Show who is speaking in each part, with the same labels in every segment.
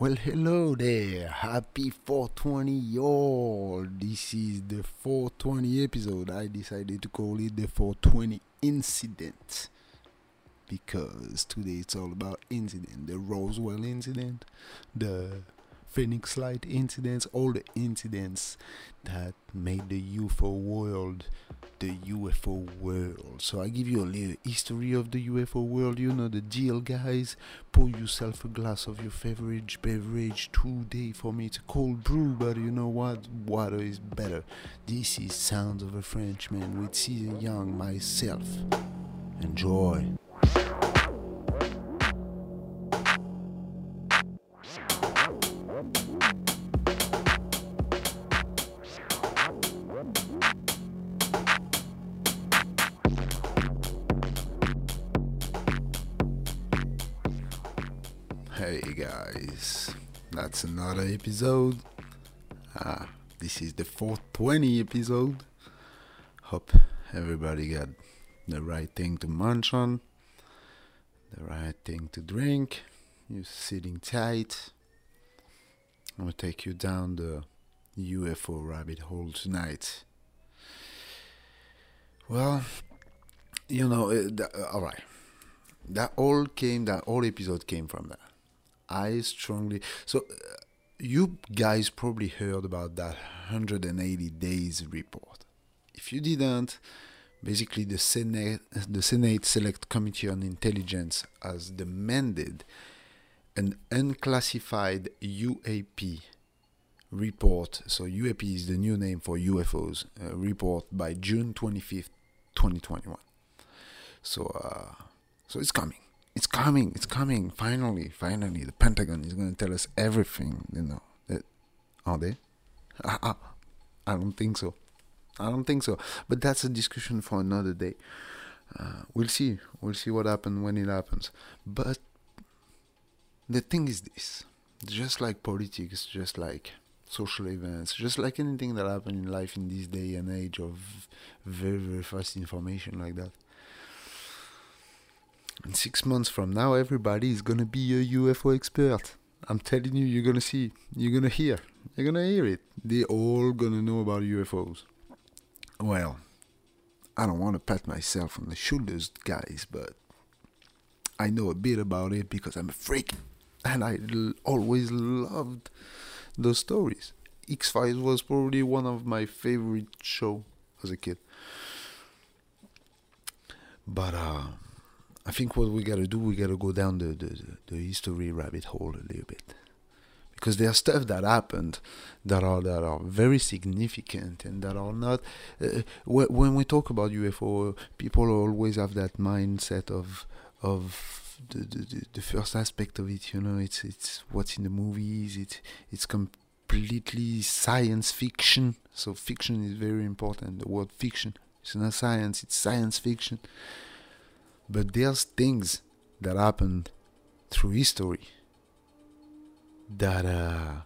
Speaker 1: Well, hello there. Happy 420, y'all. This is the 420 episode. I decided to call it the 420 incident because today it's all about incident. The Roswell incident, the Phoenix Light incidents, all the incidents that made the UFO world the UFO world. So I give you a little history of the UFO world. You know the deal, guys. Pour yourself a glass of your favorite beverage today. For me, it's a cold brew, but you know what? Water is better. This is Sounds of a Frenchman with Caesar Young, myself. Enjoy. That's another episode. Ah, this is the 420 episode. Hope everybody got the right thing to munch on, the right thing to drink. You're sitting tight. I'm gonna take you down the UFO rabbit hole tonight. Well, you know, uh, th- uh, all right. That all came, that whole episode came from that. I strongly so uh, you guys probably heard about that 180 days report. If you didn't, basically the Senate the Senate Select Committee on Intelligence has demanded an unclassified UAP report. So UAP is the new name for UFOs. Uh, report by June 25th, 2021. So uh, so it's coming it's coming, it's coming. Finally, finally, the Pentagon is going to tell us everything. You know, that, are they? I, don't think so. I don't think so. But that's a discussion for another day. Uh, we'll see. We'll see what happens when it happens. But the thing is this: just like politics, just like social events, just like anything that happens in life in this day and age of very, very fast information like that in six months from now, everybody is gonna be a UFO expert. I'm telling you, you're gonna see, you're gonna hear, you're gonna hear it. They're all gonna know about UFOs. Well, I don't want to pat myself on the shoulders, guys, but I know a bit about it because I'm a freak, and I l- always loved those stories. X Files was probably one of my favorite show as a kid. But uh I think what we gotta do, we gotta go down the, the, the history rabbit hole a little bit. Because there are stuff that happened that are that are very significant and that are not. Uh, when we talk about UFO, people always have that mindset of of the, the the first aspect of it. You know, it's it's what's in the movies. It's it's completely science fiction. So fiction is very important. The word fiction. It's not science. It's science fiction but there's things that happened through history that uh,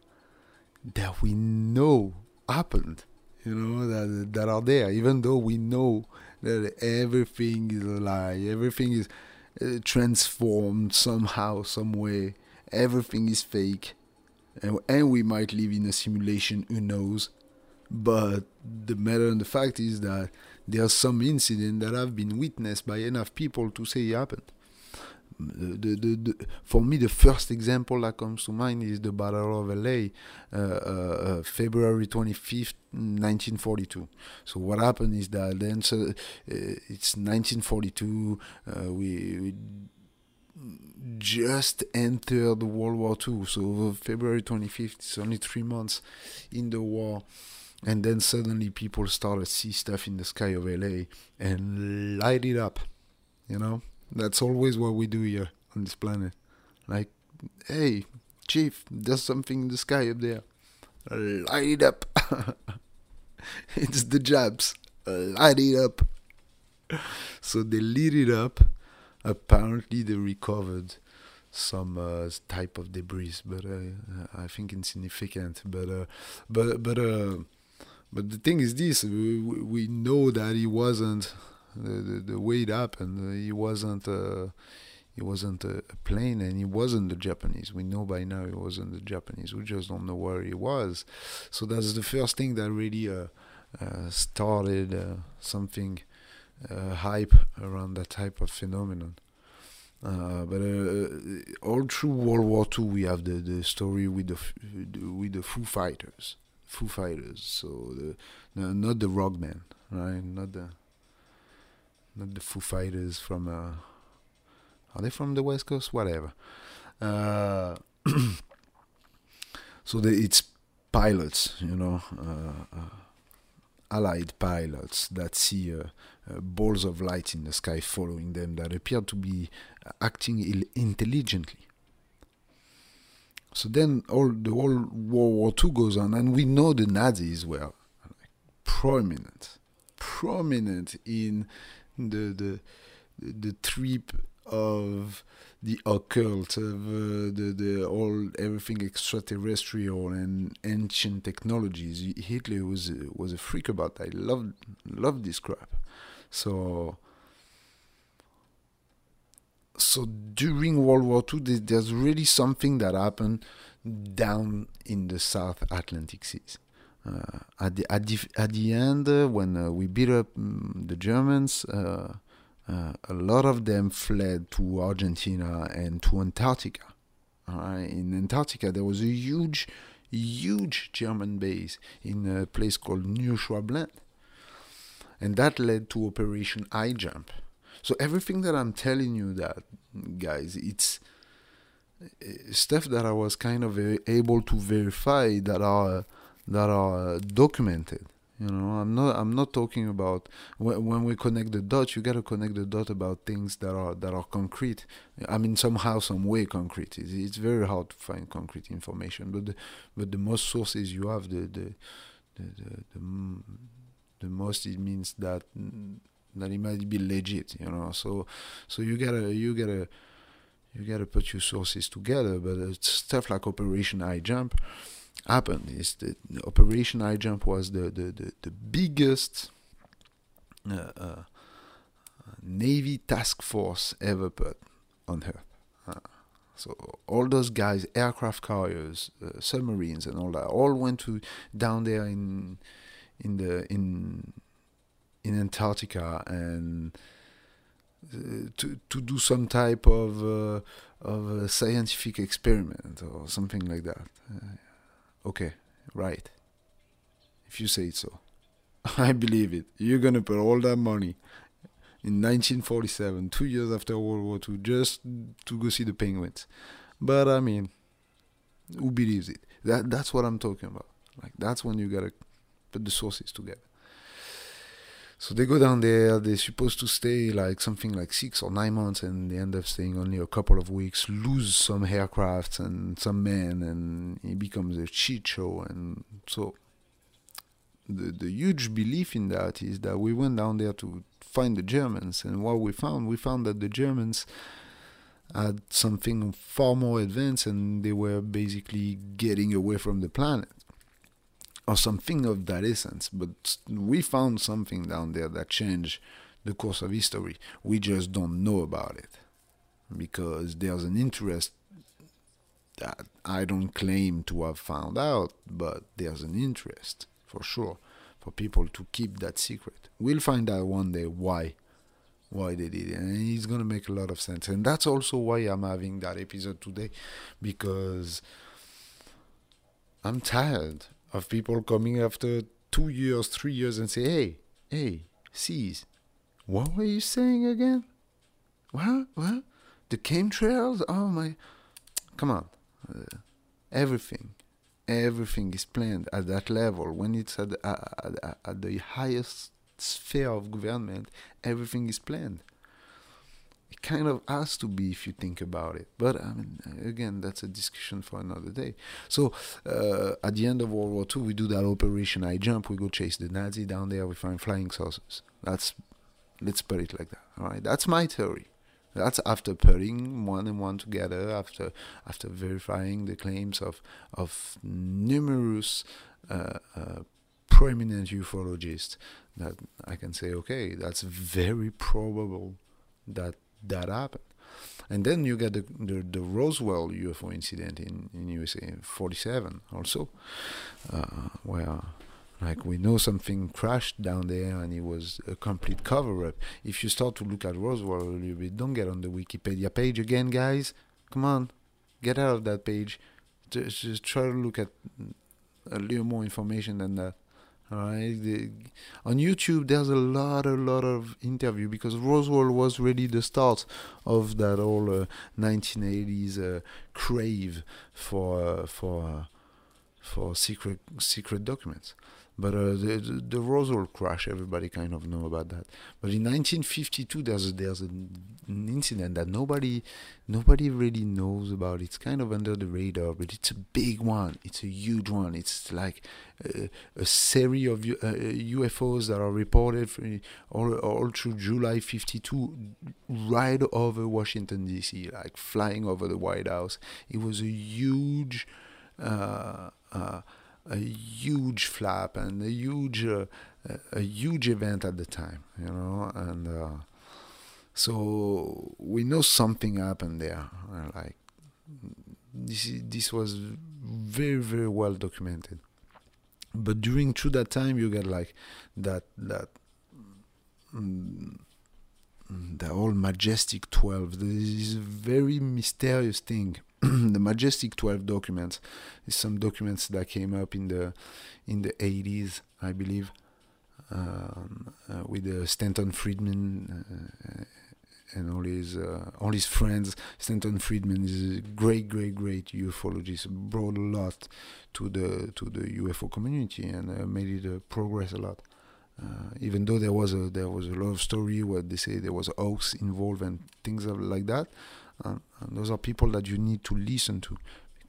Speaker 1: that we know happened you know that that are there even though we know that everything is a lie everything is uh, transformed somehow some way everything is fake and, and we might live in a simulation who knows? But the matter and the fact is that there's some incidents that have been witnessed by enough people to say it happened. The, the, the, for me, the first example that comes to mind is the Battle of LA, uh, uh, February 25th, 1942. So, what happened is that then, so, uh, it's 1942, uh, we, we just entered World War II. So, February 25th, it's only three months in the war and then suddenly people started see stuff in the sky of LA and light it up. You know, that's always what we do here on this planet. Like, hey, chief, there's something in the sky up there. Light it up. it's the Japs. Light it up. So they lit it up. Apparently, they recovered some uh, type of debris, but uh, I think insignificant. But uh, but but uh, but the thing is this: we, we know that he wasn't the, the, the way it happened. He wasn't. Uh, It wasn't a, a plane, and he wasn't the Japanese. We know by now he wasn't the Japanese. We just don't know where he was. So that's the first thing that really uh, uh, started uh, something uh, hype around that type of phenomenon. Uh, but uh, all through World War II, we have the, the story with the, with the Foo Fighters, Foo Fighters. So the, no, not the rock band, right? Not the not the Foo Fighters from uh, are they from the West Coast? Whatever. Uh, so the, it's pilots, you know, uh, uh, Allied pilots that see uh, uh, balls of light in the sky following them that appear to be acting Ill- intelligently. So then all the whole World War II goes on, and we know the Nazis were prominent, prominent in the the the trip of the occult, of uh, the the all everything extraterrestrial and ancient technologies. Hitler was was a freak about that. He loved loved this crap. So so during World War II, there's really something that happened down in the South Atlantic seas. Uh, at the at the at the end, uh, when uh, we beat up um, the Germans, uh, uh, a lot of them fled to Argentina and to Antarctica. in Antarctica, there was a huge, huge German base in a place called New and that led to Operation Highjump. So everything that I'm telling you, that guys, it's eh, stuff that I was kind of eh, able to verify that are that are documented. You know, I'm not I'm not talking about when, when we connect the dots. You got to connect the dot about things that are that are concrete. I mean, somehow, some way concrete. It's, it's very hard to find concrete information, but the, but the most sources you have, the the the, the, the, the most it means that mm, that it might be legit. You know, so so you gotta you gotta you gotta put your sources together. But stuff like Operation Highjump happened is that Operation Highjump was the the the, the biggest uh, uh, Navy task force ever put on Earth. Uh, so all those guys, aircraft carriers, uh, submarines, and all that, all went to down there in in the in in Antarctica and uh, to to do some type of uh, of scientific experiment or something like that. Okay, right. If you say so. I believe it. You're gonna put all that money in 1947, two years after World War II, just to go see the penguins. But I mean, who believes it? That that's what I'm talking about. Like that's when you gotta put the sources together. So they go down there. They're supposed to stay like something like six or nine months, and they end up staying only a couple of weeks. Lose some aircrafts and some men, and it becomes a cheat show. And so the the huge belief in that is that we went down there to find the Germans, and what we found, we found that the Germans had something far more advanced, and they were basically getting away from the planet or something of that essence. But we found something down there that changed the course of history. We just don't know about it because there's an interest that I don't claim to have found out, but there's an interest for sure for people to keep that secret. We'll find out one day why why they did it and it's going to make a lot of sense and that's also why i'm having that episode today because i'm tired of people coming after two years, three years and say, hey, hey, C's, what were you saying again? What? What? The chemtrails? Oh my. Come on. Uh, everything. Everything is planned at that level. When it's at, the, at, at the highest sphere of government, everything is planned kind of has to be if you think about it. But I mean, again, that's a discussion for another day. So uh, at the end of World War II, we do that Operation Highjump. We go chase the Nazi down there. We find flying saucers. That's let's put it like that. All right, that's my theory. That's after putting one and one together, after after verifying the claims of of numerous uh, uh, prominent ufologists. That I can say, okay, that's very probable that that happened. And then you get the the, the Roswell UFO incident in in USA 47 also, uh, where like we know something crashed down there and it was a complete cover up. If you start to look at Roswell a little bit, don't get on the Wikipedia page again, guys. Come on, get out of that page. Just, just try to look at a little more information than that. Alright, on YouTube there's a lot, a lot of interview because Roswell was really the start of that whole uh, 1980s uh, crave for uh, for uh, for secret secret documents. But uh, the, the, the Roswell crash, everybody kind of know about that. But in 1952, there's a, there's an, incident that nobody nobody really knows about. It's kind of under the radar, but it's a big one. It's a huge one. It's like a, a series of uh, UFOs that are reported all all through July 52, right over Washington D.C., like flying over the White House. It was a huge. Uh, uh, a huge flap and a huge uh, a huge event at the time, you know, and uh, so we know something happened there. Like this, this was very very well documented. But during through that time, you get like that that. Mm, the whole majestic 12 this is a very mysterious thing the Majestic 12 documents. Is some documents that came up in the in the 80s, I believe, um, uh, with uh, Stanton Friedman uh, and all his uh, all his friends. Stanton Friedman is a great, great, great ufologist. Brought a lot to the to the UFO community and uh, made it uh, progress a lot. even though there was a there was a lot of story where they say there was hoax involved and things like that, and those are people that you need to listen to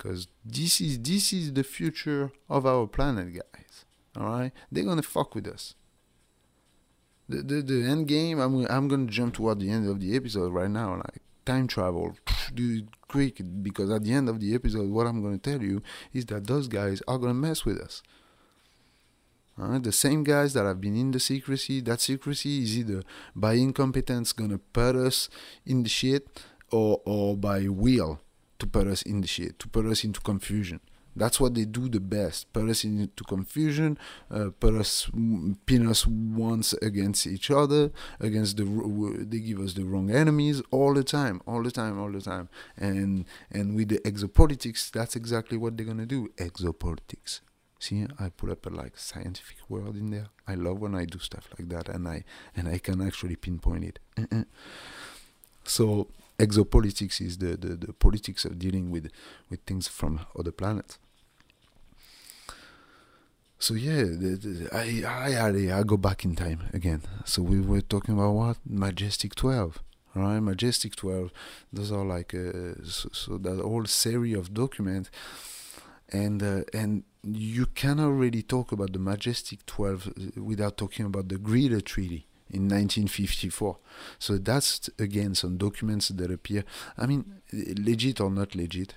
Speaker 1: because this is this is the future of our planet, guys. All right, they're gonna fuck with us. The the, the end game. I'm I'm gonna jump toward the end of the episode right now. Like time travel, do it quick because at the end of the episode, what I'm gonna tell you is that those guys are gonna mess with us. Right? The same guys that have been in the secrecy, that secrecy is either by incompetence gonna put us in the shit or, or by will to put us in the shit, to put us into confusion. That's what they do the best. Put us into confusion, uh, put us, pin us once against each other, against the. They give us the wrong enemies all the time, all the time, all the time. And and with the exopolitics, that's exactly what they're gonna do. Exopolitics. See, I put up a like scientific word in there. I love when I do stuff like that, and I and I can actually pinpoint it. so exopolitics is the, the, the politics of dealing with, with things from other planets. So yeah, the, the, I, I I go back in time again. So we were talking about what Majestic Twelve, right? Majestic Twelve. Those are like uh, so, so, that whole series of documents, and uh, and you cannot really talk about the Majestic Twelve uh, without talking about the Greada Treaty in 1954. So that's again some documents that appear. I mean, legit or not legit.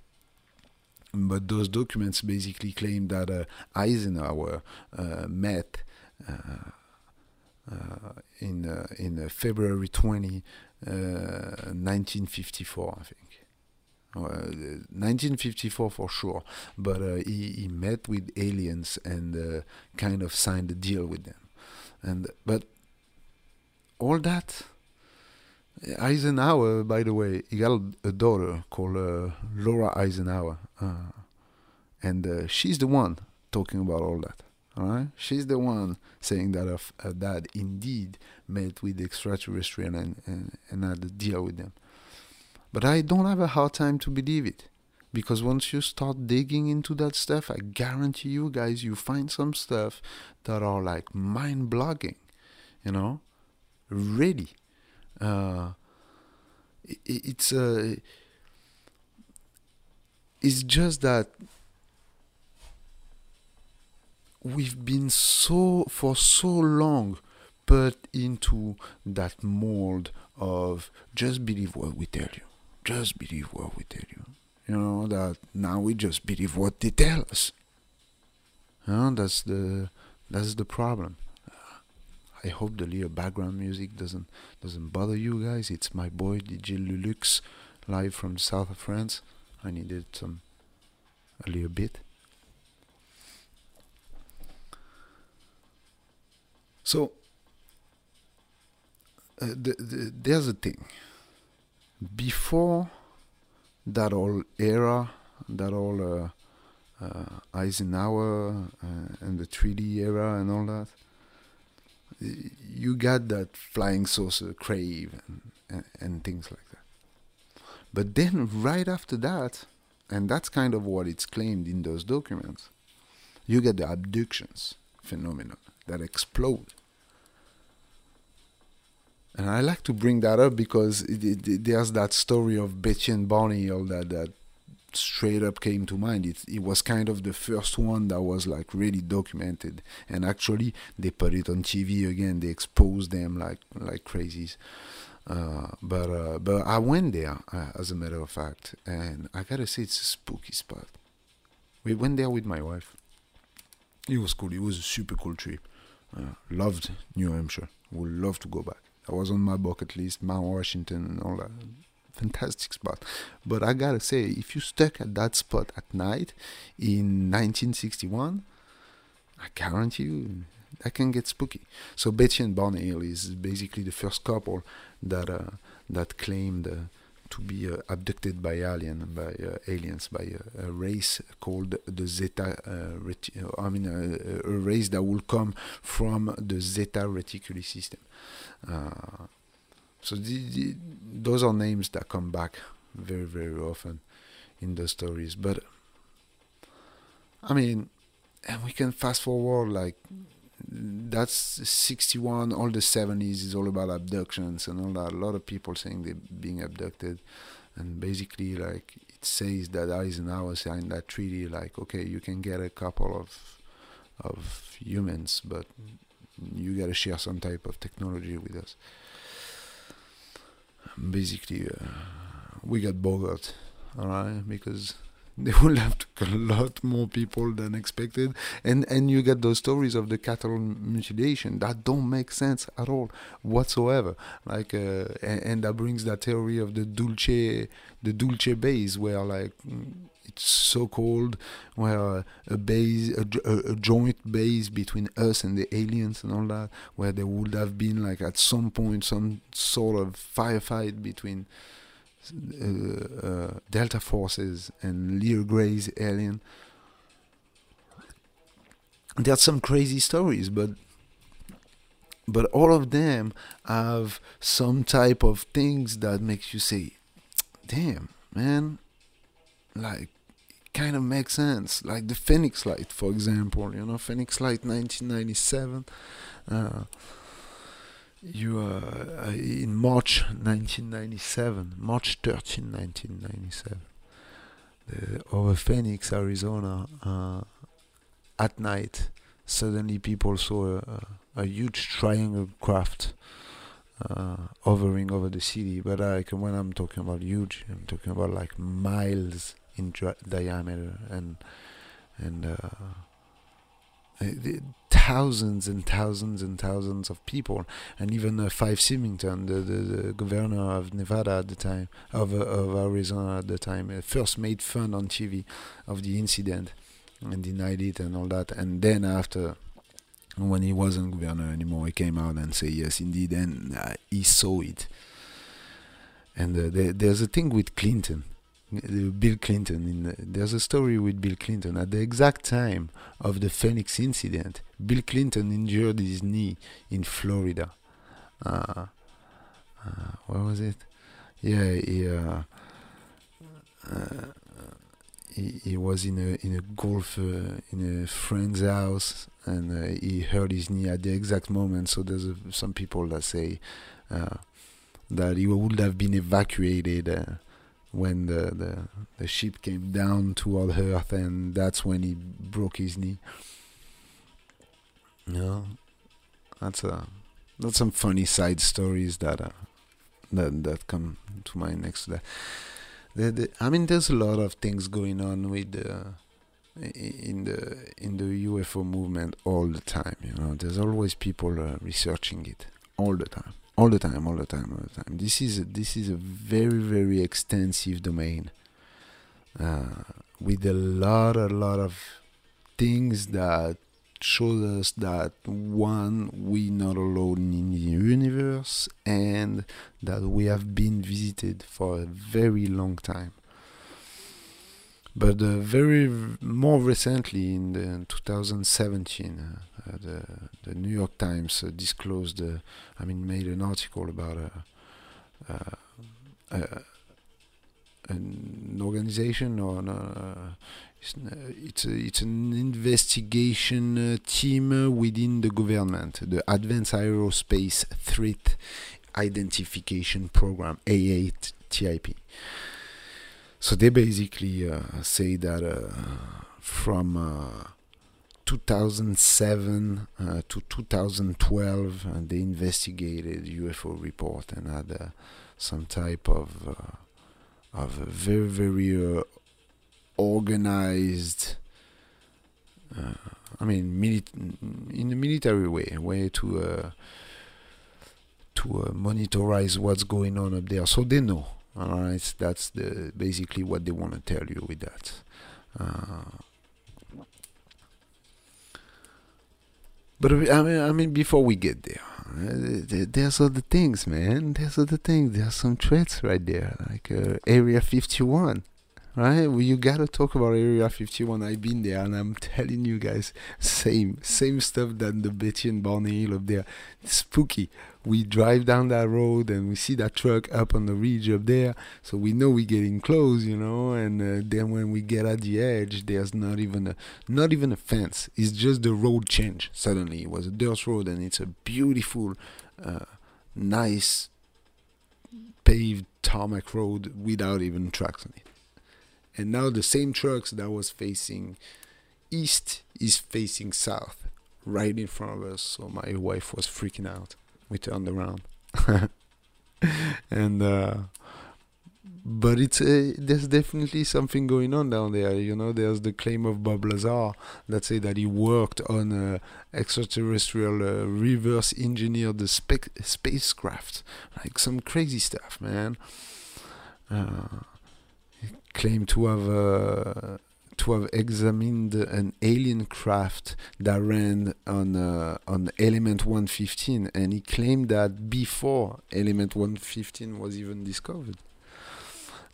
Speaker 1: But those documents basically claim that uh, Eisenhower uh, met uh, uh in uh, in uh, February 20, 1954, I think. 1954 for sure, but he, he met with aliens and kind of signed a deal with them. And but all that. Eisenhower, by the way, he got a daughter called uh, Laura Eisenhower, uh, and uh, she's the one talking about all that. All right, she's the one saying that her, her dad indeed met with the extraterrestrial and, and, and had a deal with them. But I don't have a hard time to believe it. Because once you start digging into that stuff, I guarantee you guys, you find some stuff that are like mind blogging, you know? Really. Uh, it, it's uh, it's just that we've been so for so long put into that mold of just believe what we tell you just believe what we tell you you know that now we just believe what they tell us you know, that's the that's the problem I hope the little background music doesn't doesn't bother you guys. It's my boy DJ Lulux live from the south of France. I needed some a little bit. So uh, the, the, there's a thing. Before that whole era, that whole uh, uh, Eisenhower uh, and the 3D era and all that, you got that flying saucer crave and, and, and things like that. But then right after that, and that's kind of what it's claimed in those documents, you get the abductions phenomenon that explode. And I like to bring that up because it, it, it, there's that story of Betty and Barney, all that that straight up came to mind. It, it was kind of the first one that was like really documented, and actually they put it on TV again. They exposed them like like crazies. Uh, but uh, but I went there uh, as a matter of fact, and I gotta say it's a spooky spot. We went there with my wife. It was cool. It was a super cool trip. Uh, loved New Hampshire. Would love to go back. I was on my bucket list, Mount Washington and all that. Fantastic spot. But I gotta say, if you stuck at that spot at night in 1961, I guarantee you that can get spooky. So Betty and Barney Hill is basically the first couple that uh, that claimed uh, to be uh, abducted by alien by uh, aliens by a, a, race called the Zeta. Uh, reti- I mean, a, race that will come from the Zeta Reticuli system. So the, the, those are names that come back very very often in the stories. But I mean, and we can fast forward like that's 61 all the 70s is all about abductions and all that. A lot of people saying they're being abducted. And basically like it says that eisenhower signed that treaty like okay you can get a couple of of humans but you got to share some type of technology with us basically uh, we got bogged all right because they will have to a lot more people than expected. And and you get those stories of the cattle mutilation. That don't make sense at all whatsoever. Like uh, and, and, that brings that theory of the dulce the dulce base where like it's so called where a base a, a, joint base between us and the aliens and all that where there would have been like at some point some sort of firefight between uh, uh, Delta forces and Lear Gray's alien. There are some crazy stories, but but all of them have some type of things that makes you say, "Damn, man!" Like, kind of makes sense. Like the Phoenix Light, for example. You know, Phoenix Light, 1997. Uh, you uh, in March 1997, March 13, 1997, the, over Phoenix, Arizona, uh, at night, suddenly people saw a, a huge triangle craft uh, hovering over the city. But like when I'm talking about huge, I'm talking about like miles in diameter and and uh, thousands and thousands and thousands of people, and even uh, Fife Symington, the, the, the, governor of Nevada at the time, of, uh, of Arizona at the time, uh, first made fun on TV of the incident and denied it and all that. And then after, when he wasn't governor anymore, he came out and said yes, indeed, and uh, he saw it. And uh, there, there's a thing with Clinton Bill Clinton. The, there's a story with Bill Clinton. At the exact time of the Phoenix incident, Bill Clinton injured his knee in Florida. Uh, uh, where was it? Yeah, he, uh, uh he, he was in a in a golf uh, in a friend's house, and uh, he hurt his knee at the exact moment. So there's some people that say that he would have been evacuated when the, the, the ship came down toward Earth, and that's when he broke his knee. You know, that's a that's some funny side stories that uh, that that come to mind next to that. The, the, I mean, there's a lot of things going on with the in the in the UFO movement all the time. You know, there's always people uh, researching it all the time. All the time, all the time, all the time. This is this is a very very extensive domain uh, with a lot a lot of things that shows us that one we not alone in the universe and that we have been visited for a very long time but uh, very more recently in the 2017 uh, uh, the the New York Times uh, disclosed uh, I mean made an article about uh, an organization or an, it's a, it's an investigation team within the government, the Advanced Aerospace Threat Identification Program (AATIP). So they basically uh, say that uh, from uh, 2007 uh, to 2012, and they investigated UFO report and had some type of of a very very organized uh, I mean in a military way a way to uh, to uh, monitorize what's going on up there. So they know all right that's the basically what they want to tell you with that uh, but I mean, I mean, before we get there, uh, there's other things, man. There's other things. There's some threats right there, like uh, Area 51 right? Well, you gotta talk about Area 51. I've been there, and I'm telling you guys, same, same stuff than the Betty and Barney Hill up there. It's spooky. We drive down that road and we see that truck up on the ridge up there, so we know we're getting close, you know. And uh, then when we get at the edge, there's not even a, not even a fence. It's just the road change. Suddenly, it was a dirt road, and it's a beautiful, uh, nice paved tarmac road without even tracks on it and now the same trucks that was facing east is facing south right in front of us. So my wife was freaking out we turned around and uh, but it's uh, there's definitely something going on down there. You know there's the claim of bob lazar that say that he worked on a extraterrestrial uh, reverse engineered the spacecraft. Like some crazy stuff man. Uh, claim to have uh, to have examined an alien craft that ran on uh, on element 115 and he claimed that before element 115 was even discovered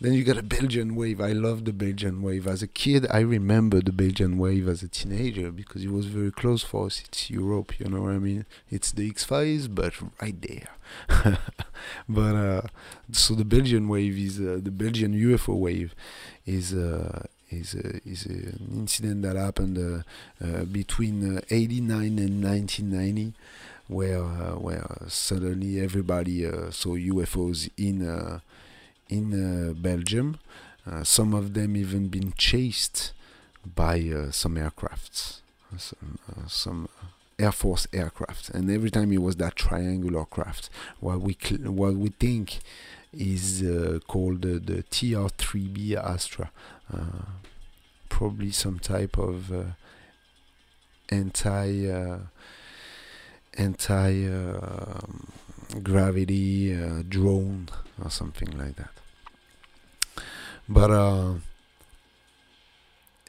Speaker 1: then you got a Belgian wave. I love the Belgian wave. As a kid, I remember the Belgian wave as a teenager because it was very close for us. It's Europe, you know what I mean? It's the X Files, but right there. but uh, so the Belgian wave is uh, the Belgian UFO wave is. Uh, is uh, is an incident that happened uh, uh, between 89 and 1990 where where suddenly everybody saw UFOs in in uh, Belgium. Uh, some of them even been chased by uh, some aircrafts, some, some Air Force aircraft, and every time it was that triangular craft. What we what we think is uh, called the TR-3B Astra, uh, probably some type of anti anti um, gravity drone or something like that. But uh,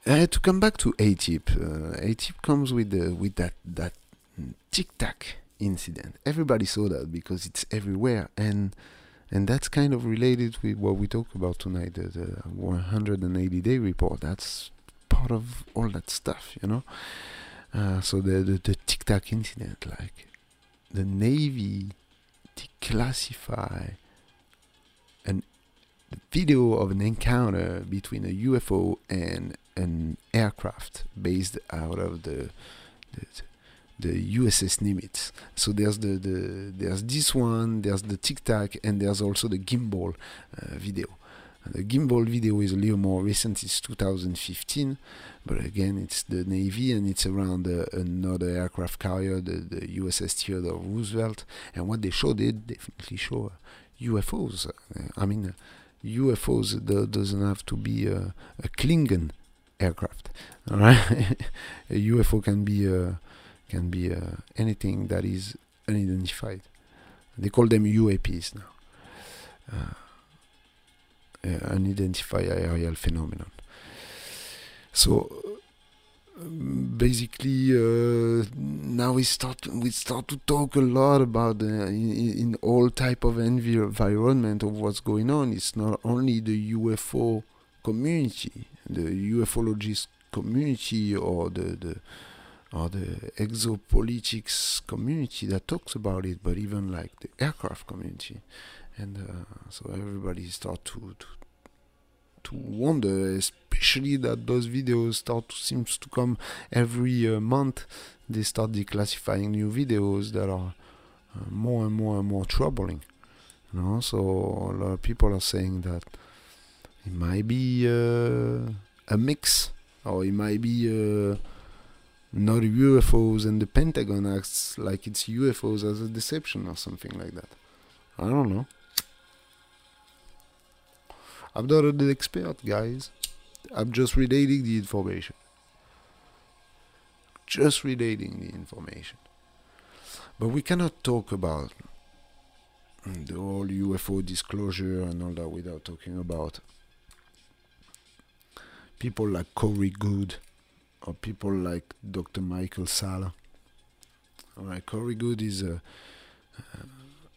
Speaker 1: to come back to ATIP, uh, ATIP comes with the, with that that tic tac incident. Everybody saw that because it's everywhere, and and that's kind of related with what we talk about tonight, the, the 180 day report. That's part of all that stuff, you know. Uh, so the the, the tic tac incident, like the Navy declassify video of an encounter between a UFO and an aircraft based out of the the, the USS Nimitz. So there's the, the there's this one, there's the Tic Tac, and there's also the gimbal uh, video. The gimbal video is a little more recent, it's 2015, but again, it's the Navy and it's around uh, another aircraft carrier, the, the USS Theodore Roosevelt. And what they showed, they definitely show UFOs. Uh, I mean, UFOs uh, doesn't have to be a, a Klingon aircraft. All right, a UFO can be uh, can be uh, anything that is unidentified. They call them UAPs now. Uh, uh, unidentified aerial phenomenon. So basically uh, now we start we start to talk a lot about uh, in, in, all type of environment of what's going on. It's not only the UFO community the ufologist community or the, the or the exopolitics community that talks about it but even like the aircraft community. And uh, so everybody start to, to to wonder, especially that those videos start to seems to come every uh, month. They start declassifying new videos that are uh, more and more and more troubling. You know, so a lot of people are saying that it might be uh, a mix, or it might be uh, not UFOs and the Pentagon acts like it's UFOs as a deception or something like that. I don't know. I'm not an expert, guys. I'm just relating the information. Just relating the information. But we cannot talk about the whole UFO disclosure and all that without talking about people like Corey Goode or people like Dr. Michael Salla. All right, Corey Goode is a,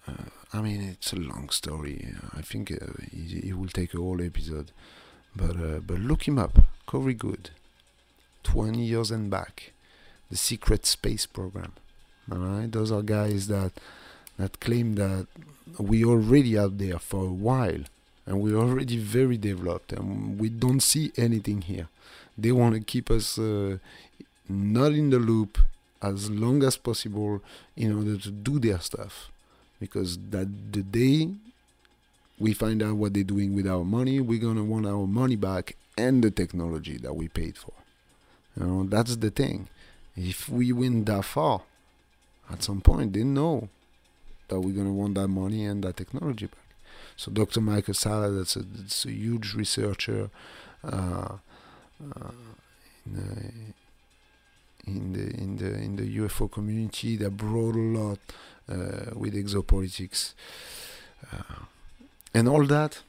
Speaker 1: a I mean, it's a long story. I think uh, it, will take a whole episode. But uh, but look him up. Corey Goode, 20 years and back. The secret space program. Alright? Those are guys that that claim that we're already out there for a while and we're already very developed and we don't see anything here. They want to keep us uh, not in the loop as long as possible in order to do their stuff because that the day we find out what they're doing with our money, we're gonna want our money back and the technology that we paid for. You know, that's the thing. If we went that far, at some point they know that we're gonna want that money and that technology back. So Dr. Michael Salla, that's a, that's a huge researcher uh, uh, in, in the in the in the UFO community that brought a lot with exopolitics uh, and all that.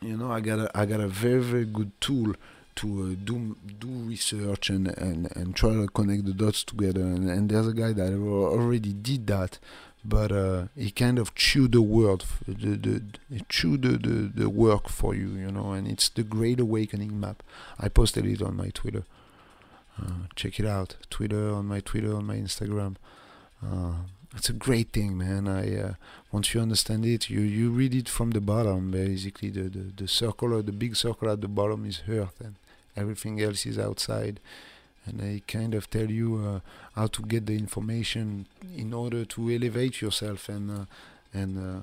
Speaker 1: You know, I got a I got a very very good tool to uh, do do research and, and and try to connect the dots together. And, and there's a guy that already did that, but uh, he kind of chewed the word, the, the, chewed the, the, the work for you, you know. And it's the Great Awakening map. I posted it on my Twitter. Uh, check it out. Twitter on my Twitter on my Instagram. It's a great thing, man. I uh, once you understand it, you you read it from the bottom. Basically, the the, the circle or the big circle at the bottom is Earth, and everything else is outside. And they kind of tell you uh, how to get the information in order to elevate yourself and uh, and uh,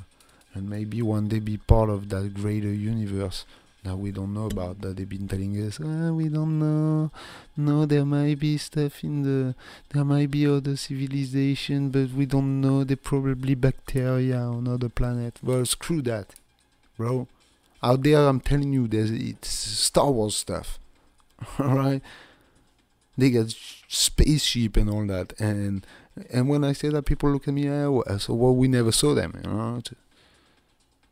Speaker 1: and maybe one day be part of that greater universe that we don't know about that. They've been telling us ah, we don't know. No there might be stuff in the there might be other civilization but we don't know. They're probably bacteria on other planet. Well screw that bro. Out there i'm telling you there's it's star wars stuff all right they got spaceship and all that and and when i say that people look at me oh, so well we never saw them you know?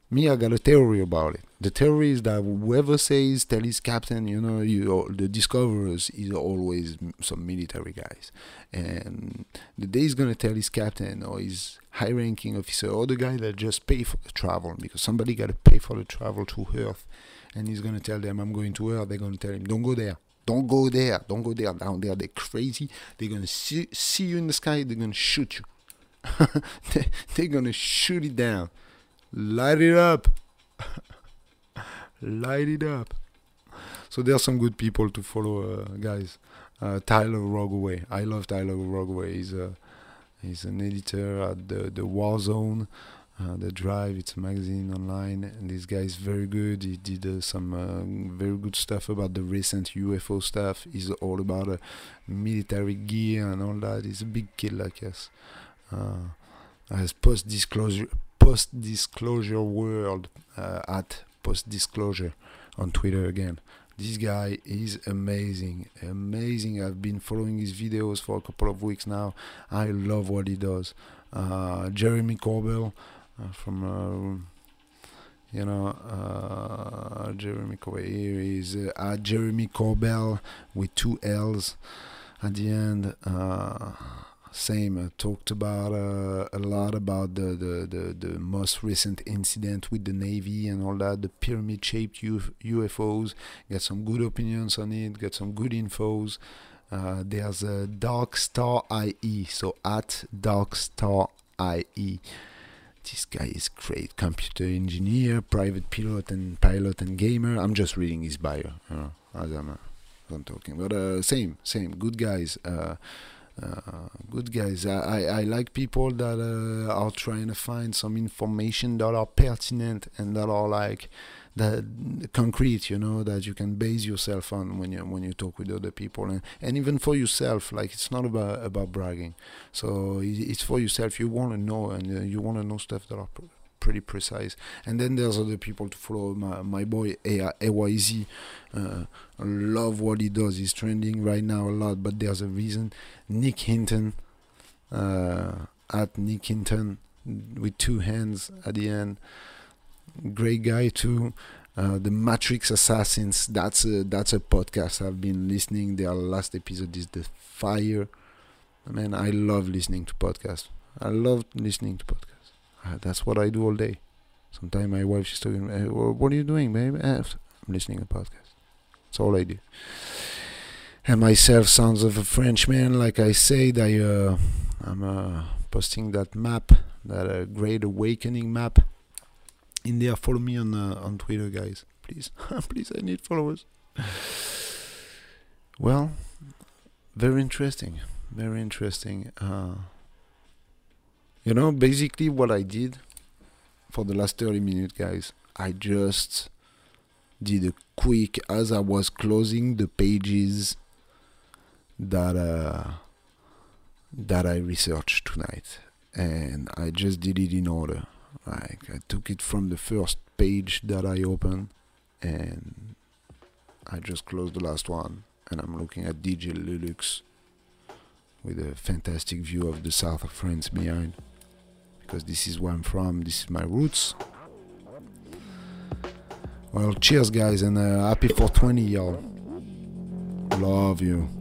Speaker 1: Me, I got a theory about it. The is that whoever says tell his captain, you know, you the discoverers is always some military guys, and the day is gonna tell his captain or his high-ranking officer or the guy that just pay for the travel because somebody gotta pay for the travel to Earth, and he's gonna tell them I'm going to Earth. They're gonna tell him don't go there. Don't go there. Don't go there. Down there, they're crazy. They're gonna see, see you in the sky. They're gonna shoot you. they, they're gonna shoot it down. Light it up. Light it up. So there are some good people to follow, uh, guys. Uh, Tyler Rogoway. I love Tyler Rogoway. He's a he's an editor at the the War Zone, uh, the Drive. It's a magazine online, and this guy is very good. He did uh, some uh, very good stuff about the recent UFO stuff. He's all about uh, military gear and all that. He's a big kid us. Uh, as post disclosure post disclosure world uh, at post disclosure on Twitter again. This guy is amazing, amazing. I've been following his videos for a couple of weeks now. I love what he does. Uh, Jeremy Corbell uh, from, uh, you know, uh, Jeremy Corbell. Here is uh, Jeremy Corbell with two L's at the end. Uh, same uh, talked about uh, a lot about the, the, the, the most recent incident with the navy and all that the pyramid shaped Uf- ufos got some good opinions on it got some good infos. Uh, there's a dark star ie so at dark star ie this guy is great computer engineer private pilot and pilot and gamer. I'm just reading his bio as i'm, uh, I'm talking. But uh, same same good guys uh, good guys. I, I, I, like people that uh, are trying to find some information that are pertinent and that are like that concrete, you know, that you can base yourself on when you when you talk with other people, and, and even for yourself. Like it's not about about bragging. So it's for yourself. You want to know, and uh, you want to know stuff that are pretty precise. And then there's other people to follow. My, my boy AYZ, uh, love what he does. He's trending right now a lot, but there's a reason. Nick Hinton, uh, at Nick Hinton, with two hands at the end. Great guy too. Uh, the Matrix Assassins. That's a that's a podcast I've been listening. Their last episode is the Fire. Man, I love listening to podcasts. I love listening to podcasts. Uh, that's what I do all day. Sometimes my wife she's talking, hey, "What are you doing, babe?" Uh, I'm listening to podcast. That's all I do. And myself, Sounds of a Frenchman. Like I said, I uh, I'm uh, posting that map, that uh, Great Awakening map. In there, follow me on uh, on Twitter, guys. Please, please, I need followers. well, very interesting, very interesting. You know, basically what I did for the last 30 minutes, guys, I just did a quick as I was closing the pages that uh, that I researched tonight, and I just did it in order. Like I took it from the first page that I opened, and I just closed the last one, and I'm looking at DJ Lulux with a fantastic view of the south of France behind because this is where I'm from, this is my roots. Well, cheers, guys, and uh, happy 420, y'all. Love you.